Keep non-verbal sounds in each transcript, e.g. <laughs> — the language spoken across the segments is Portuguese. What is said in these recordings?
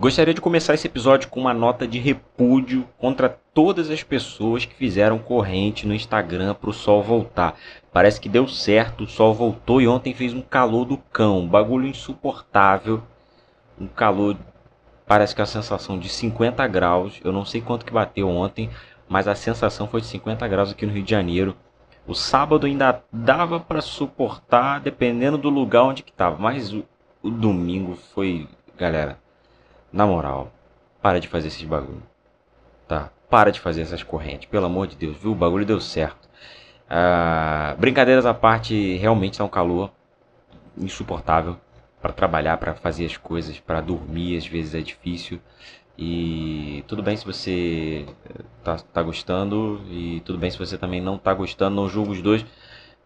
Gostaria de começar esse episódio com uma nota de repúdio contra todas as pessoas que fizeram corrente no Instagram para o sol voltar. Parece que deu certo, o sol voltou e ontem fez um calor do cão, um bagulho insuportável. Um calor, parece que a sensação de 50 graus. Eu não sei quanto que bateu ontem, mas a sensação foi de 50 graus aqui no Rio de Janeiro. O sábado ainda dava para suportar, dependendo do lugar onde que tava, mas o, o domingo foi, galera, na moral, para de fazer esses bagulho. Tá? Para de fazer essas correntes, pelo amor de Deus, viu? O bagulho deu certo. Ah, brincadeiras à parte, realmente está um calor insuportável para trabalhar, para fazer as coisas, para dormir, às vezes é difícil. E tudo bem se você tá, tá gostando, e tudo bem se você também não tá gostando, não julgo os dois,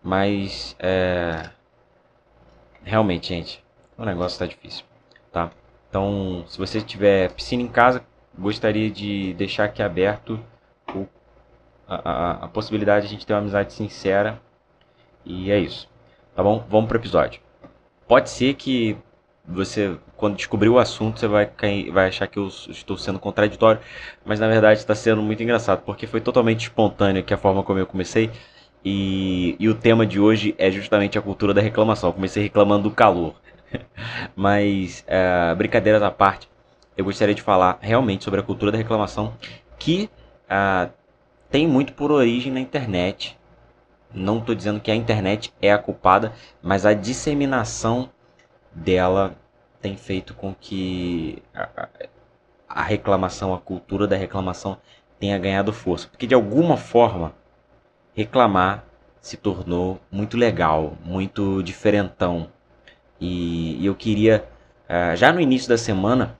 mas é. Realmente, gente, o negócio tá difícil, tá? Então, se você tiver piscina em casa, gostaria de deixar aqui aberto o, a, a, a possibilidade de a gente ter uma amizade sincera. E é isso. Tá bom? Vamos pro episódio. Pode ser que você, quando descobrir o assunto, você vai, cair, vai achar que eu estou sendo contraditório, mas na verdade está sendo muito engraçado, porque foi totalmente espontâneo que a forma como eu comecei. E, e o tema de hoje é justamente a cultura da reclamação. Eu comecei reclamando do calor. <laughs> Mas, uh, brincadeiras à parte, eu gostaria de falar realmente sobre a cultura da reclamação, que uh, tem muito por origem na internet. Não estou dizendo que a internet é a culpada, mas a disseminação dela tem feito com que a, a reclamação, a cultura da reclamação tenha ganhado força. Porque de alguma forma, reclamar se tornou muito legal, muito diferentão, e, eu queria, uh, já no início da semana,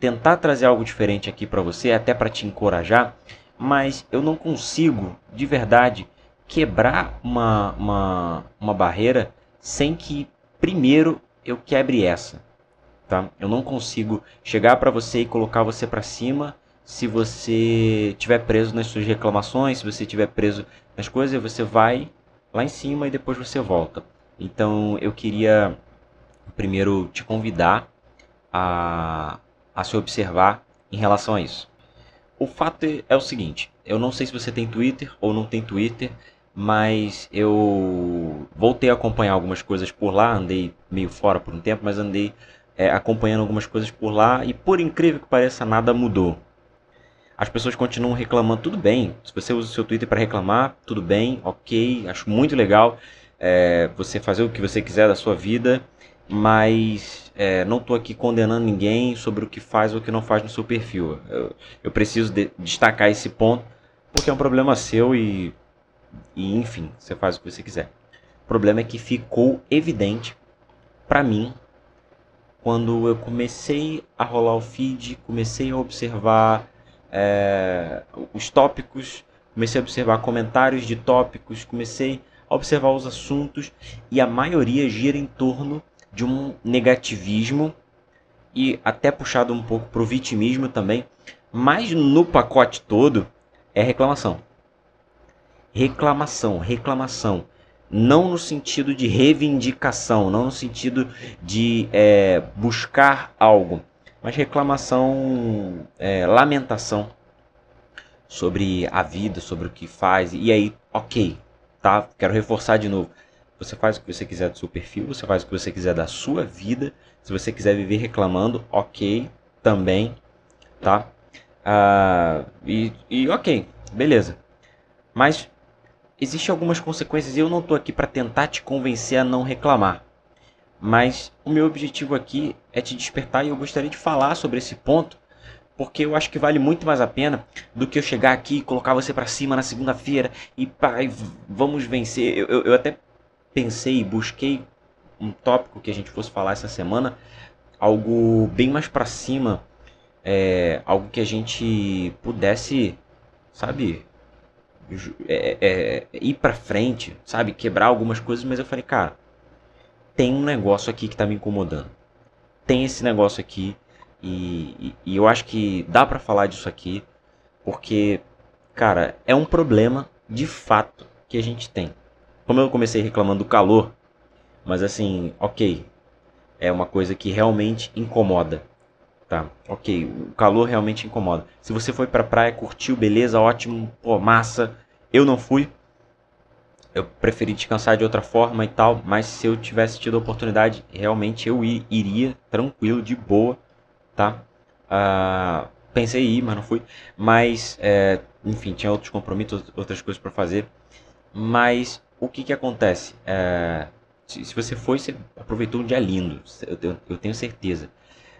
tentar trazer algo diferente aqui para você, até para te encorajar, mas eu não consigo, de verdade, quebrar uma, uma, uma barreira sem que primeiro eu quebre essa. Tá? Eu não consigo chegar para você e colocar você para cima se você tiver preso nas suas reclamações, se você tiver preso nas coisas, você vai lá em cima e depois você volta. Então eu queria primeiro te convidar a, a se observar em relação a isso. O fato é o seguinte: eu não sei se você tem Twitter ou não tem Twitter, mas eu voltei a acompanhar algumas coisas por lá, andei meio fora por um tempo, mas andei é, acompanhando algumas coisas por lá e por incrível que pareça nada mudou. As pessoas continuam reclamando, tudo bem. Se você usa o seu Twitter para reclamar, tudo bem, ok, acho muito legal é, você fazer o que você quiser da sua vida mas é, não estou aqui condenando ninguém sobre o que faz ou o que não faz no seu perfil. Eu, eu preciso de, destacar esse ponto porque é um problema seu e, e, enfim, você faz o que você quiser. O problema é que ficou evidente para mim quando eu comecei a rolar o feed, comecei a observar é, os tópicos, comecei a observar comentários de tópicos, comecei a observar os assuntos e a maioria gira em torno de um negativismo e até puxado um pouco para o vitimismo também, mas no pacote todo é reclamação. Reclamação, reclamação. Não no sentido de reivindicação, não no sentido de é, buscar algo, mas reclamação, é, lamentação sobre a vida, sobre o que faz. E aí, ok, tá? Quero reforçar de novo. Você faz o que você quiser do seu perfil, você faz o que você quiser da sua vida. Se você quiser viver reclamando, ok, também, tá? Uh, e, e ok, beleza. Mas existem algumas consequências e eu não estou aqui para tentar te convencer a não reclamar. Mas o meu objetivo aqui é te despertar e eu gostaria de falar sobre esse ponto, porque eu acho que vale muito mais a pena do que eu chegar aqui e colocar você para cima na segunda-feira e pá, vamos vencer. Eu, eu, eu até pensei e busquei um tópico que a gente fosse falar essa semana, algo bem mais para cima, é, algo que a gente pudesse, sabe, é, é, ir para frente, sabe, quebrar algumas coisas, mas eu falei, cara, tem um negócio aqui que tá me incomodando. Tem esse negócio aqui e, e, e eu acho que dá para falar disso aqui, porque, cara, é um problema de fato que a gente tem. Como eu comecei reclamando do calor, mas assim, ok, é uma coisa que realmente incomoda, tá? Ok, o calor realmente incomoda. Se você foi pra praia, curtiu, beleza, ótimo, pô, massa. Eu não fui. Eu preferi descansar de outra forma e tal, mas se eu tivesse tido a oportunidade, realmente eu iria tranquilo, de boa, tá? Uh, pensei em ir, mas não fui. Mas, é, enfim, tinha outros compromissos, outras coisas para fazer. Mas o que que acontece? É, se, se, você foi, você aproveitou um dia lindo, eu, eu, tenho certeza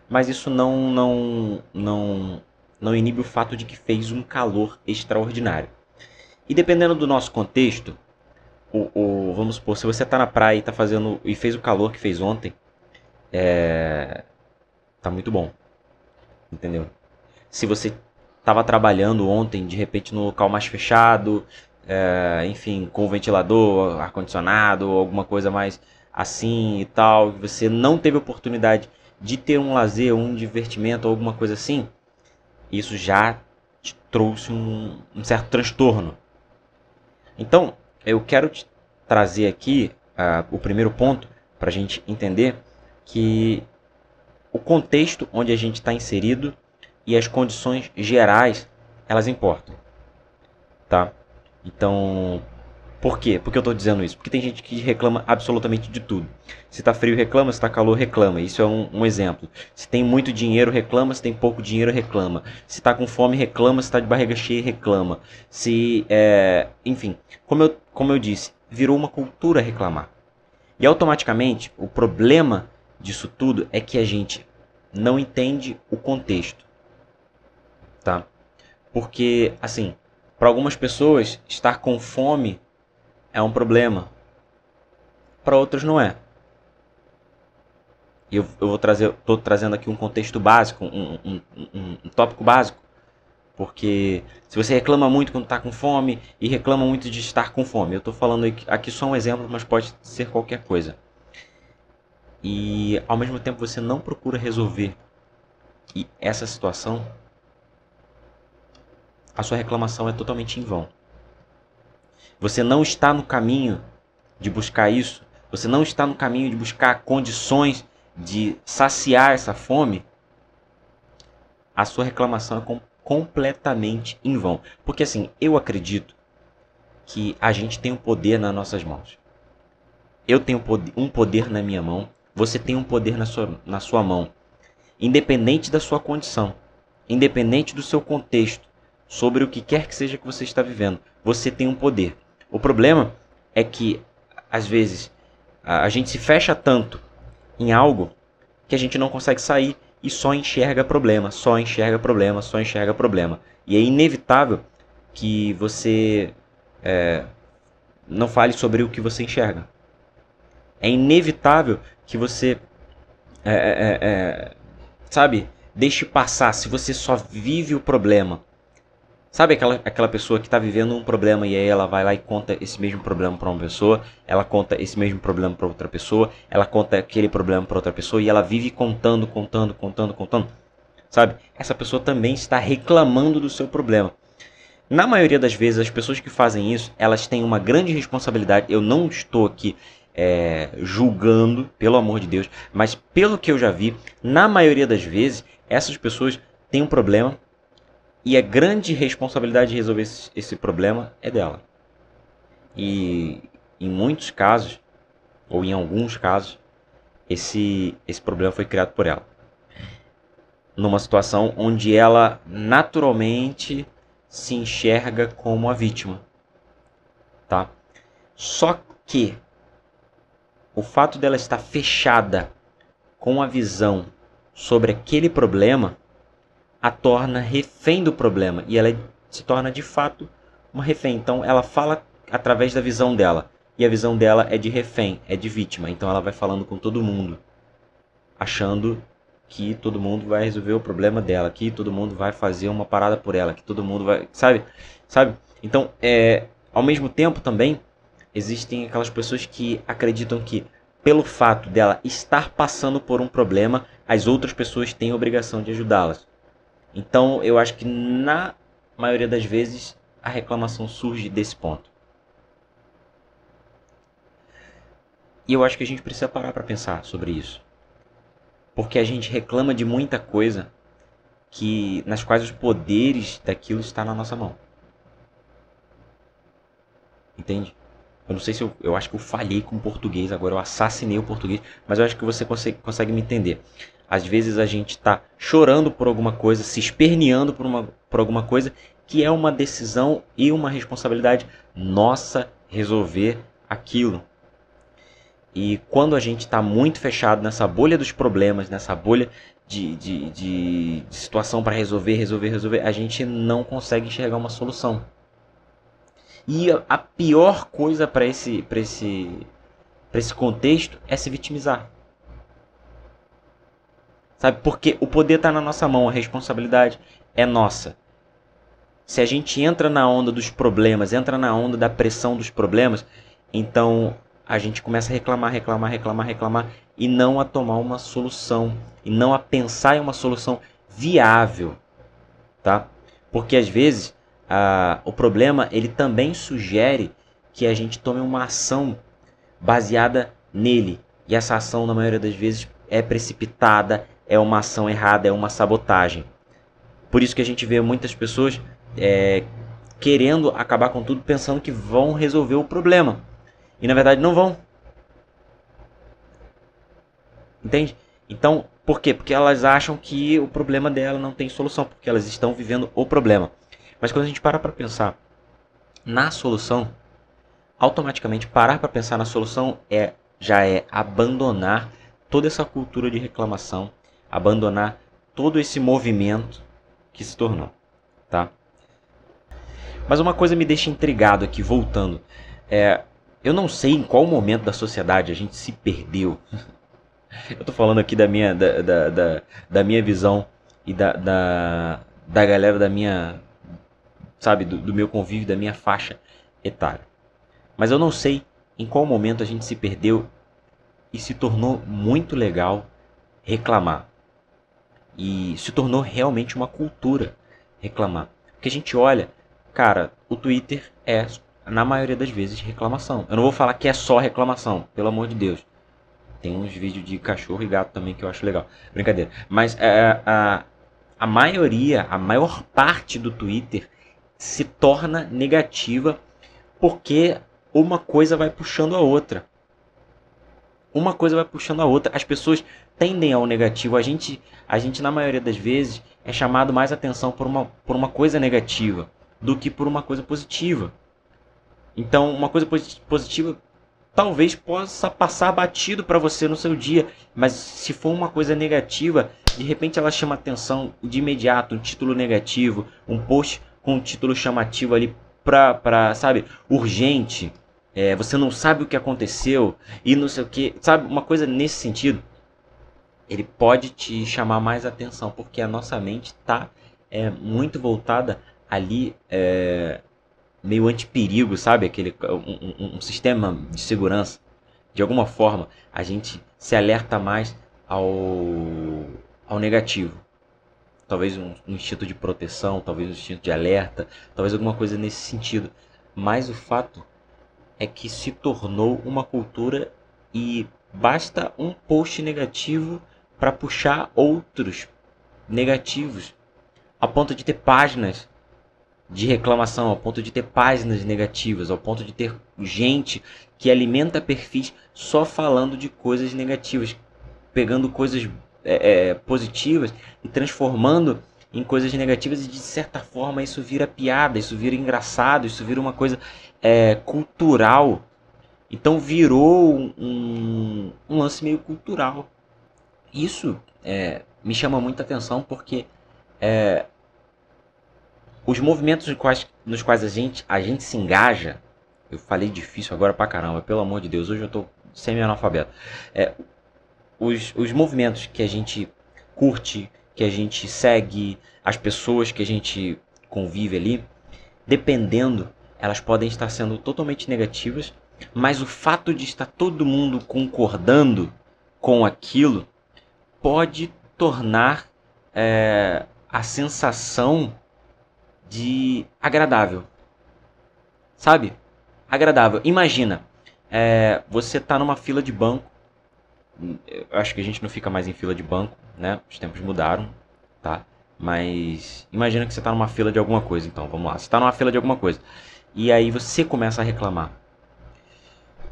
mas isso não, não, não, não inibe o fato de que fez um calor extraordinário. E dependendo do nosso contexto, o, o vamos supor, se você está na praia e tá fazendo e fez o calor que fez ontem, é, tá muito bom, entendeu? Se você estava trabalhando ontem, de repente no local mais fechado, é, enfim, com ventilador, ar condicionado, alguma coisa mais assim e tal, você não teve oportunidade de ter um lazer, um divertimento, alguma coisa assim, isso já te trouxe um, um certo transtorno. Então, eu quero te trazer aqui uh, o primeiro ponto para a gente entender que o contexto onde a gente está inserido e as condições gerais elas importam, tá? Então, por quê? Porque eu estou dizendo isso? Porque tem gente que reclama absolutamente de tudo. Se está frio, reclama. Se está calor, reclama. Isso é um, um, exemplo. Se tem muito dinheiro, reclama. Se tem pouco dinheiro, reclama. Se está com fome, reclama. Se está de barriga cheia, reclama. Se, é... enfim, como eu, como eu disse, virou uma cultura reclamar. E automaticamente, o problema disso tudo é que a gente não entende o contexto. Tá? Porque, assim, para algumas pessoas, estar com fome é um problema. Para outros não é. E eu, eu vou trazer, estou trazendo aqui um contexto básico, um, um, um, um tópico básico. Porque se você reclama muito quando está com fome e reclama muito de estar com fome, eu estou falando aqui só um exemplo, mas pode ser qualquer coisa. E ao mesmo tempo você não procura resolver essa situação, a sua reclamação é totalmente em vão. Você não está no caminho de buscar isso, você não está no caminho de buscar condições de saciar essa fome, a sua reclamação é com, completamente em vão. Porque assim, eu acredito que a gente tem um poder nas nossas mãos. Eu tenho um poder na minha mão, você tem um poder na sua, na sua mão. Independente da sua condição, independente do seu contexto, sobre o que quer que seja que você está vivendo, você tem um poder. O problema é que, às vezes, a gente se fecha tanto em algo que a gente não consegue sair e só enxerga problema, só enxerga problema, só enxerga problema. E é inevitável que você é, não fale sobre o que você enxerga. É inevitável que você, é, é, é, é sabe, deixe passar se você só vive o problema Sabe aquela, aquela pessoa que está vivendo um problema e aí ela vai lá e conta esse mesmo problema para uma pessoa, ela conta esse mesmo problema para outra pessoa, ela conta aquele problema para outra pessoa e ela vive contando, contando, contando, contando. Sabe? Essa pessoa também está reclamando do seu problema. Na maioria das vezes, as pessoas que fazem isso, elas têm uma grande responsabilidade. Eu não estou aqui é, julgando, pelo amor de Deus, mas pelo que eu já vi, na maioria das vezes, essas pessoas têm um problema e a grande responsabilidade de resolver esse, esse problema é dela. E em muitos casos, ou em alguns casos, esse, esse problema foi criado por ela. Numa situação onde ela naturalmente se enxerga como a vítima. Tá? Só que o fato dela estar fechada com a visão sobre aquele problema a torna refém do problema e ela se torna de fato uma refém. Então ela fala através da visão dela e a visão dela é de refém, é de vítima. Então ela vai falando com todo mundo, achando que todo mundo vai resolver o problema dela, que todo mundo vai fazer uma parada por ela, que todo mundo vai, sabe? Sabe? Então, é, ao mesmo tempo também existem aquelas pessoas que acreditam que pelo fato dela estar passando por um problema, as outras pessoas têm a obrigação de ajudá-las. Então eu acho que na maioria das vezes a reclamação surge desse ponto. E eu acho que a gente precisa parar para pensar sobre isso. Porque a gente reclama de muita coisa que nas quais os poderes daquilo está na nossa mão. Entende? Eu não sei se eu, eu acho que eu falhei com o português agora, eu assassinei o português, mas eu acho que você consegue, consegue me entender. Às vezes a gente está chorando por alguma coisa, se esperneando por, uma, por alguma coisa, que é uma decisão e uma responsabilidade nossa resolver aquilo. E quando a gente está muito fechado nessa bolha dos problemas, nessa bolha de, de, de, de situação para resolver, resolver, resolver, a gente não consegue enxergar uma solução. E a pior coisa para esse, esse, esse contexto é se vitimizar. Sabe? Porque o poder está na nossa mão, a responsabilidade é nossa. Se a gente entra na onda dos problemas, entra na onda da pressão dos problemas, então a gente começa a reclamar, reclamar, reclamar, reclamar e não a tomar uma solução e não a pensar em uma solução viável, tá? Porque às vezes a, o problema ele também sugere que a gente tome uma ação baseada nele e essa ação na maioria das vezes é precipitada, é uma ação errada, é uma sabotagem. Por isso que a gente vê muitas pessoas é, querendo acabar com tudo pensando que vão resolver o problema e na verdade não vão. Entende? Então, por quê? Porque elas acham que o problema dela não tem solução, porque elas estão vivendo o problema. Mas quando a gente para para pensar na solução, automaticamente parar para pensar na solução é já é abandonar toda essa cultura de reclamação, abandonar todo esse movimento que se tornou, tá? Mas uma coisa me deixa intrigado aqui, voltando. É, eu não sei em qual momento da sociedade a gente se perdeu. <laughs> Eu tô falando aqui da minha, da, da, da, da minha visão e da, da, da galera da minha, sabe, do, do meu convívio, da minha faixa etária. Mas eu não sei em qual momento a gente se perdeu e se tornou muito legal reclamar. E se tornou realmente uma cultura reclamar. Porque a gente olha, cara, o Twitter é na maioria das vezes, reclamação. Eu não vou falar que é só reclamação, pelo amor de Deus. Tem uns vídeos de cachorro e gato também que eu acho legal. Brincadeira. Mas é, a, a maioria, a maior parte do Twitter se torna negativa porque uma coisa vai puxando a outra. Uma coisa vai puxando a outra. As pessoas tendem ao negativo. A gente, a gente na maioria das vezes, é chamado mais atenção por uma, por uma coisa negativa do que por uma coisa positiva. Então, uma coisa positiva talvez possa passar batido para você no seu dia, mas se for uma coisa negativa, de repente ela chama atenção de imediato, um título negativo, um post com um título chamativo ali pra sabe, urgente, é, você não sabe o que aconteceu e não sei o que, sabe, uma coisa nesse sentido, ele pode te chamar mais atenção, porque a nossa mente está é, muito voltada ali é, meio anti-perigo, sabe? Aquele, um, um, um, sistema de segurança. De alguma forma, a gente se alerta mais ao, ao negativo. Talvez um, um instinto de proteção, talvez um instinto de alerta, talvez alguma coisa nesse sentido. Mas o fato é que se tornou uma cultura e basta um post negativo para puxar outros negativos, a ponto de ter páginas de reclamação, ao ponto de ter páginas negativas, ao ponto de ter gente que alimenta perfis só falando de coisas negativas, pegando coisas é, é, positivas e transformando em coisas negativas e de certa forma isso vira piada, isso vira engraçado, isso vira uma coisa é, cultural. Então virou um, um, lance meio cultural. Isso é, me chama muita atenção porque é, os movimentos nos quais, nos quais a, gente, a gente se engaja, eu falei difícil agora pra caramba, pelo amor de Deus, hoje eu tô semi-analfabeto. É, os, os movimentos que a gente curte, que a gente segue, as pessoas que a gente convive ali, dependendo, elas podem estar sendo totalmente negativas, mas o fato de estar todo mundo concordando com aquilo pode tornar é, a sensação de agradável. Sabe? Agradável. Imagina, é, você tá numa fila de banco. Eu acho que a gente não fica mais em fila de banco, né? Os tempos mudaram, tá? Mas imagina que você está numa fila de alguma coisa, então vamos lá. Você está numa fila de alguma coisa. E aí você começa a reclamar.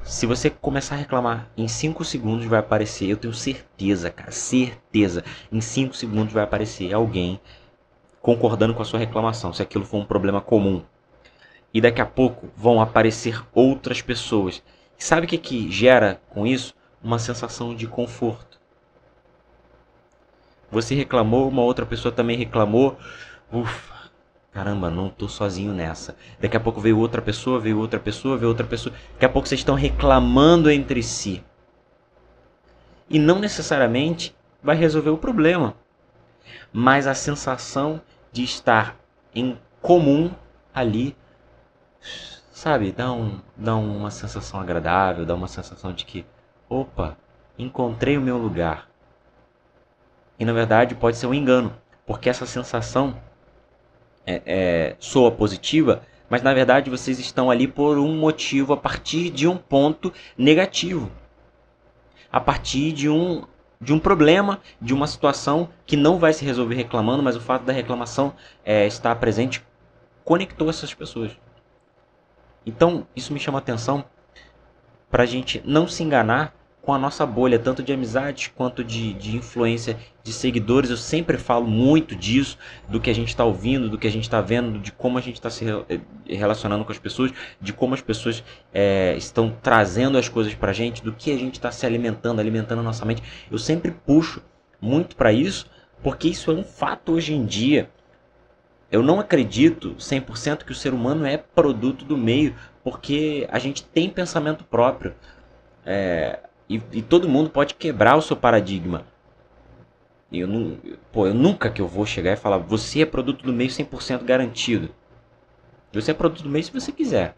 Se você começar a reclamar, em 5 segundos vai aparecer, eu tenho certeza, cara, certeza. Em 5 segundos vai aparecer alguém concordando com a sua reclamação, se aquilo for um problema comum. E daqui a pouco vão aparecer outras pessoas. Sabe o que, que gera com isso? Uma sensação de conforto. Você reclamou, uma outra pessoa também reclamou. Ufa, caramba, não tô sozinho nessa. Daqui a pouco veio outra pessoa, veio outra pessoa, veio outra pessoa. Daqui a pouco vocês estão reclamando entre si. E não necessariamente vai resolver o problema. Mas a sensação de estar em comum ali, sabe, dá, um, dá uma sensação agradável, dá uma sensação de que, opa, encontrei o meu lugar. E na verdade pode ser um engano, porque essa sensação é, é, soa positiva, mas na verdade vocês estão ali por um motivo a partir de um ponto negativo. A partir de um, de um problema, de uma situação que não vai se resolver reclamando, mas o fato da reclamação é, estar presente conectou essas pessoas. Então, isso me chama atenção para a gente não se enganar com a nossa bolha, tanto de amizades quanto de, de influência de seguidores. Eu sempre falo muito disso, do que a gente está ouvindo, do que a gente está vendo, de como a gente está se eh, relacionando com as pessoas, de como as pessoas é, estão trazendo as coisas para a gente, do que a gente está se alimentando, alimentando a nossa mente. Eu sempre puxo muito para isso, porque isso é um fato hoje em dia. Eu não acredito 100% que o ser humano é produto do meio, porque a gente tem pensamento próprio. É, e, e todo mundo pode quebrar o seu paradigma. Eu, não, pô, eu nunca que eu vou chegar e falar, você é produto do meio 100% garantido. Você é produto do meio se você quiser.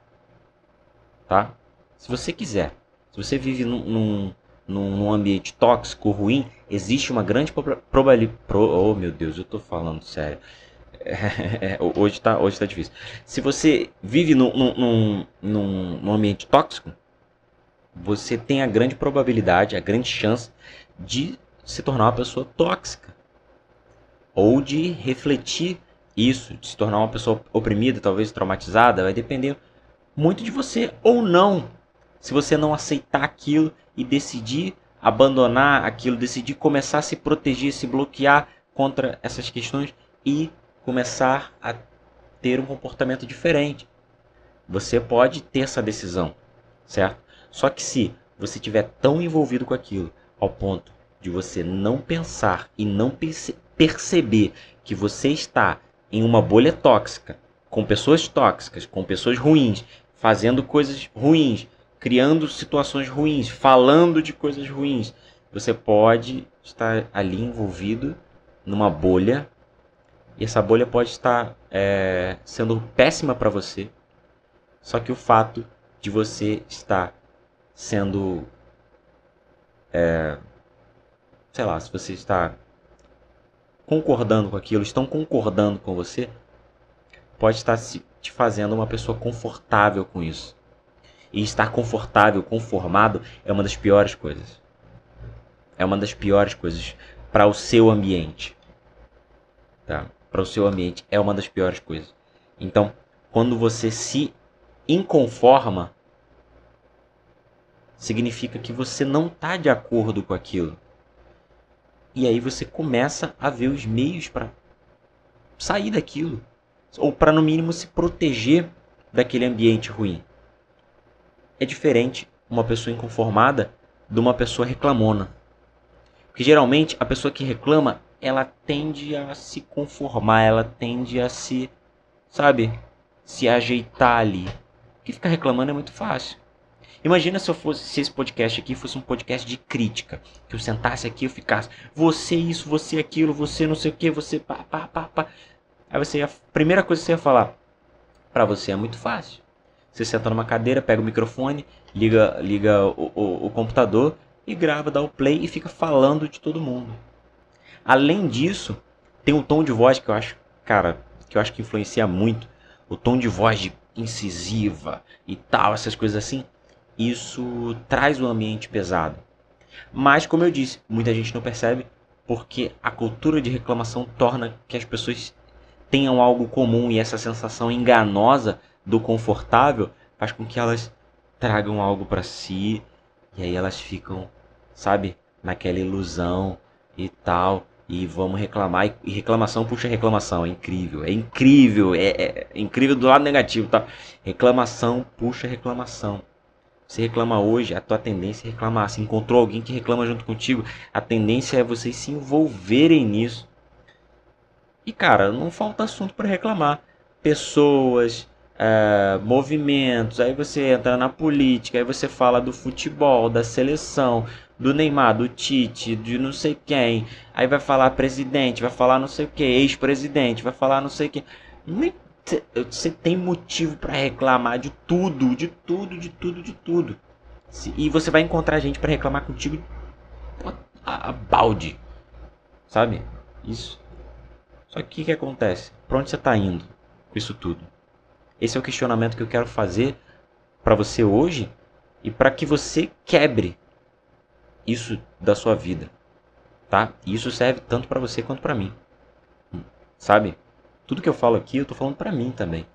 Tá? Se você quiser. Se você vive num, num, num ambiente tóxico, ruim, existe uma grande probabilidade... Pro, oh, meu Deus, eu tô falando sério. <laughs> É, hoje, tá, hoje tá difícil. Se você vive num, num, num, num ambiente tóxico, você tem a grande probabilidade, a grande chance de se tornar uma pessoa tóxica. Ou de refletir isso, de se tornar uma pessoa oprimida, talvez traumatizada, vai depender muito de você ou não. Se você não aceitar aquilo e decidir abandonar aquilo, decidir começar a se proteger, se bloquear contra essas questões e começar a ter um comportamento diferente. Você pode ter essa decisão, certo? Só que se você estiver tão envolvido com aquilo ao ponto de você não pensar e não perce perceber que você está em uma bolha tóxica, com pessoas tóxicas, com pessoas ruins, fazendo coisas ruins, criando situações ruins, falando de coisas ruins, você pode estar ali envolvido numa bolha e essa bolha pode estar é, sendo péssima para você. Só que o fato de você estar sendo. É, sei lá, se você está concordando com aquilo, estão concordando com você, pode estar se, te fazendo uma pessoa confortável com isso. E estar confortável, conformado, é uma das piores coisas. É uma das piores coisas para o seu ambiente. Tá? Para o seu ambiente é uma das piores coisas. Então, quando você se inconforma, significa que você não está de acordo com aquilo. E aí você começa a ver os meios para sair daquilo, ou para no mínimo se proteger daquele ambiente ruim. É diferente uma pessoa inconformada de uma pessoa reclamona. Porque geralmente a pessoa que reclama, ela tende a se conformar, ela tende a se, sabe, se ajeitar ali. Porque ficar reclamando é muito fácil. Imagina se eu fosse, se esse podcast aqui fosse um podcast de crítica, que eu sentasse aqui e ficasse, você isso, você aquilo, você não sei o que, você pá, pá, pá, pá. Aí você ia, a primeira coisa que você ia falar, para você é muito fácil. Você senta numa cadeira, pega o microfone, liga, liga o, o, o computador e grava, dá o play e fica falando de todo mundo. Além disso, tem um tom de voz que eu acho, cara, que eu acho que influencia muito. O tom de voz de incisiva e tal, essas coisas assim isso traz um ambiente pesado. Mas, como eu disse, muita gente não percebe porque a cultura de reclamação torna que as pessoas tenham algo comum e essa sensação enganosa do confortável faz com que elas tragam algo para si e aí elas ficam, sabe, naquela ilusão e tal. E vamos reclamar. E reclamação puxa reclamação. É incrível. É incrível. É, é, é incrível do lado negativo, tá? Reclamação puxa reclamação. Você reclama hoje, a tua tendência é reclamar. Se encontrou alguém que reclama junto contigo, a tendência é vocês se envolverem nisso. E cara, não falta assunto para reclamar. Pessoas, é, movimentos, aí você entra na política, aí você fala do futebol, da seleção, do Neymar, do Tite, de não sei quem, aí vai falar presidente, vai falar não sei o que, ex-presidente, vai falar não sei o que. Você tem motivo para reclamar de tudo, de tudo, de tudo, de tudo. E você vai encontrar gente para reclamar contigo a, a balde, sabe? Isso. Só que o que, acontece? Pra onde você tá indo com isso tudo? Esse é o questionamento que eu quero fazer para você hoje e para que você quebre isso da sua vida, tá? Isso serve tanto para você quanto para mim. Sabe? Tudo que eu falo aqui, eu tô falando para mim também.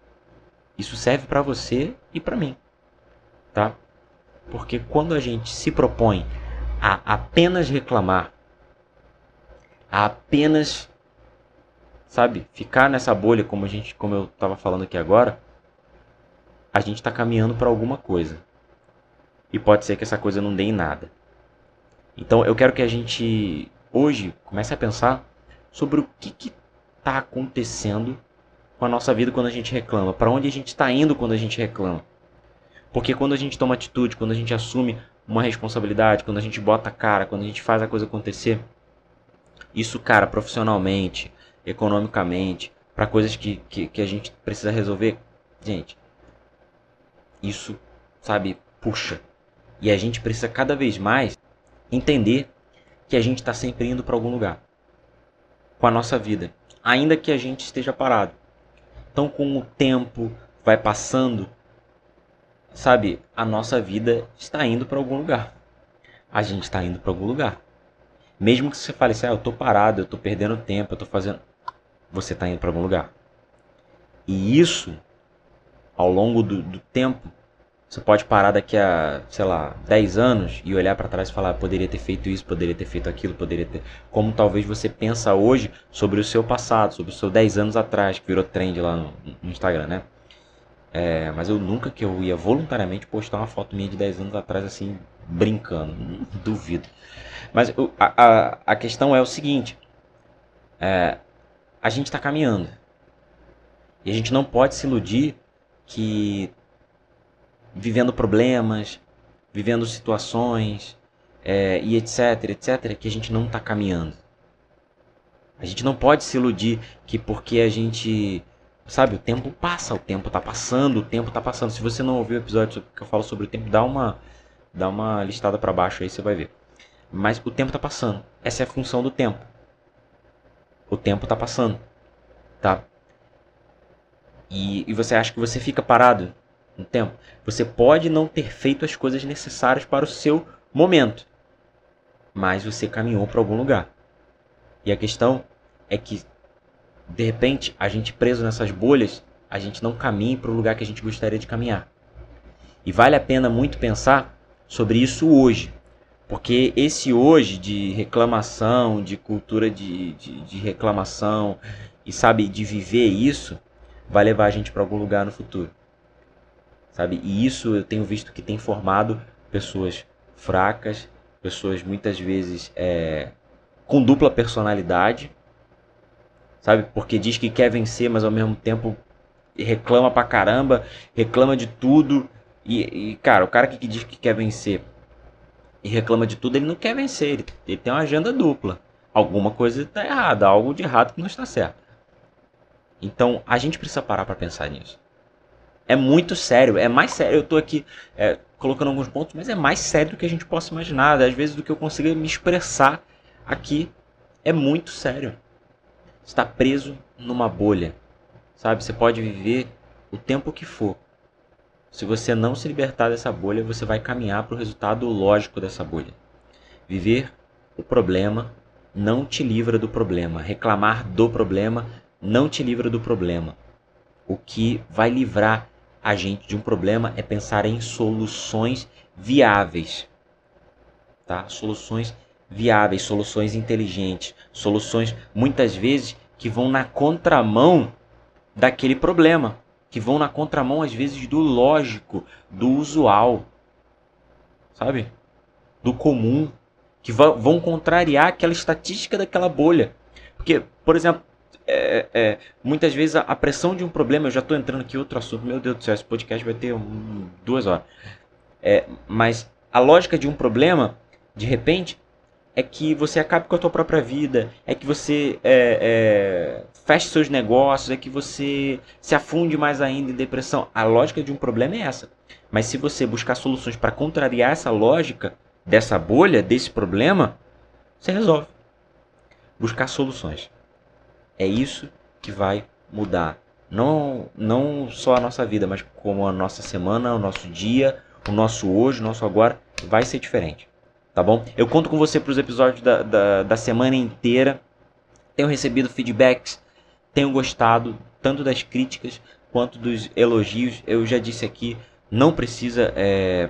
Isso serve para você e para mim, tá? Porque quando a gente se propõe a apenas reclamar, a apenas sabe, ficar nessa bolha como a gente, como eu estava falando aqui agora, a gente está caminhando para alguma coisa. E pode ser que essa coisa não dê em nada. Então eu quero que a gente hoje comece a pensar sobre o que está acontecendo com a nossa vida quando a gente reclama, para onde a gente está indo quando a gente reclama. Porque quando a gente toma atitude, quando a gente assume uma responsabilidade, quando a gente bota a cara, quando a gente faz a coisa acontecer, isso, cara, profissionalmente, economicamente, para coisas que, que, que a gente precisa resolver, gente, isso, sabe, puxa. E a gente precisa cada vez mais entender que a gente está sempre indo para algum lugar com a nossa vida, ainda que a gente esteja parado. Então, com o tempo vai passando, sabe, a nossa vida está indo para algum lugar. A gente está indo para algum lugar. Mesmo que você fale assim, ah, eu estou parado, eu estou perdendo tempo, eu estou fazendo. Você está indo para algum lugar. E isso ao longo do, do tempo, você pode parar daqui a, sei lá, 10 anos e olhar para trás e falar, poderia ter feito isso, poderia ter feito aquilo, poderia ter. Como talvez você pensa hoje sobre o seu passado, sobre o seu 10 anos atrás, que virou trend lá no, Instagram, né? É, mas eu nunca que eu ia voluntariamente postar uma foto minha de 10 anos atrás, assim, brincando. <laughs> duvido. Mas a, a, a questão é o seguinte: é, a gente está caminhando. E a gente não pode se iludir que vivendo problemas, vivendo situações é, e etc, etc, que a gente não está caminhando. A gente não pode se iludir que porque a gente, sabe, o tempo passa, o tempo está passando, o tempo está passando. Se você não ouviu o episódio que eu falo sobre o tempo, dá uma, dá uma listada para baixo aí, você vai ver. Mas o tempo está passando. Essa é a função do tempo. O tempo está passando, tá? e, e você acha que você fica parado no tempo, você pode não ter feito as coisas necessárias para o seu momento, mas você caminhou para algum lugar. E a questão é que, de repente, a gente preso nessas bolhas, a gente não caminha para o lugar que a gente gostaria de caminhar. E vale a pena muito pensar sobre isso hoje. Porque esse hoje de reclamação, de cultura de, de, de reclamação, e sabe, de viver isso, vai levar a gente para algum lugar no futuro. Sabe? E isso eu tenho visto que tem formado pessoas fracas, pessoas muitas vezes é, com dupla personalidade, sabe? Porque diz que quer vencer, mas ao mesmo tempo reclama pra caramba, reclama de tudo. E, e cara, o cara que diz que quer vencer e reclama de tudo, ele não quer vencer, ele, ele tem uma agenda dupla. Alguma coisa está errada, algo de errado que não está certo. Então a gente precisa parar para pensar nisso. É muito sério, é mais sério. Eu estou aqui é, colocando alguns pontos, mas é mais sério do que a gente possa imaginar. Às vezes do que eu consigo me expressar aqui. É muito sério. Está preso numa bolha, sabe? Você pode viver o tempo que for. Se você não se libertar dessa bolha, você vai caminhar para o resultado lógico dessa bolha. Viver o problema não te livra do problema. Reclamar do problema não te livra do problema. O que vai livrar a gente de um problema é pensar em soluções viáveis. Tá? Soluções viáveis, soluções inteligentes, soluções muitas vezes que vão na contramão daquele problema, que vão na contramão às vezes do lógico, do usual, sabe? Do comum, que vão contrariar aquela estatística daquela bolha. Porque, por exemplo, é, é, muitas vezes a, a, pressão de um problema, eu já estou entrando aqui outro assunto, meu Deus do céu, esse podcast vai ter um, duas horas. É, mas a lógica de um problema, de repente, é que você acabe com a tua própria vida, é que você é, é, feche seus negócios, é que você se afunde mais ainda em depressão. A lógica de um problema é essa. Mas se você buscar soluções para contrariar essa lógica dessa bolha, desse problema, você resolve. Buscar soluções. É isso que vai mudar. Não, não só a nossa vida, mas como a nossa semana, o nosso dia, o nosso hoje, o nosso agora vai ser diferente tá bom? Eu conto com você para os episódios da, da, da, semana inteira. Tenho recebido feedbacks, tenho gostado tanto das críticas quanto dos elogios. Eu já disse aqui, não precisa é,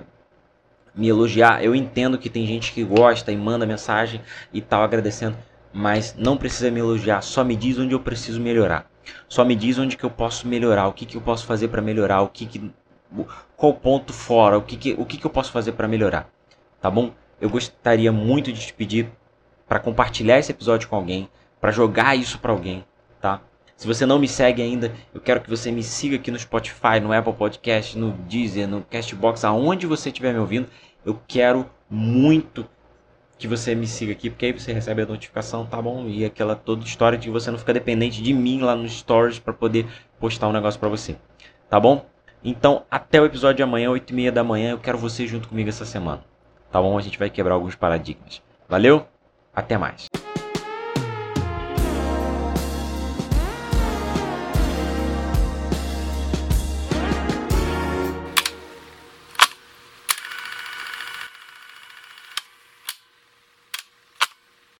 me elogiar. Eu entendo que tem gente que gosta e manda mensagem e tal agradecendo, mas não precisa me elogiar. Só me diz onde eu preciso melhorar. Só me diz onde que eu posso melhorar, o que, que eu posso fazer para melhorar, o que, que qual ponto fora, o que, que, o que, que eu posso fazer para melhorar, tá bom? eu gostaria muito de te pedir para compartilhar esse episódio com alguém, para jogar isso para alguém, tá? Se você não me segue ainda, eu quero que você me siga aqui no Spotify, no Apple Podcast, no Deezer, no Castbox, aonde você estiver me ouvindo. Eu quero muito que você me siga aqui, porque aí você recebe a notificação, tá bom? E aquela toda história de você não ficar dependente de mim lá nos stories para poder postar um negócio para você, tá bom? Então, até o episódio de amanhã, 8 e meia da manhã, eu quero você junto comigo essa semana tá bom? A gente vai quebrar alguns paradigmas. Valeu? Até mais.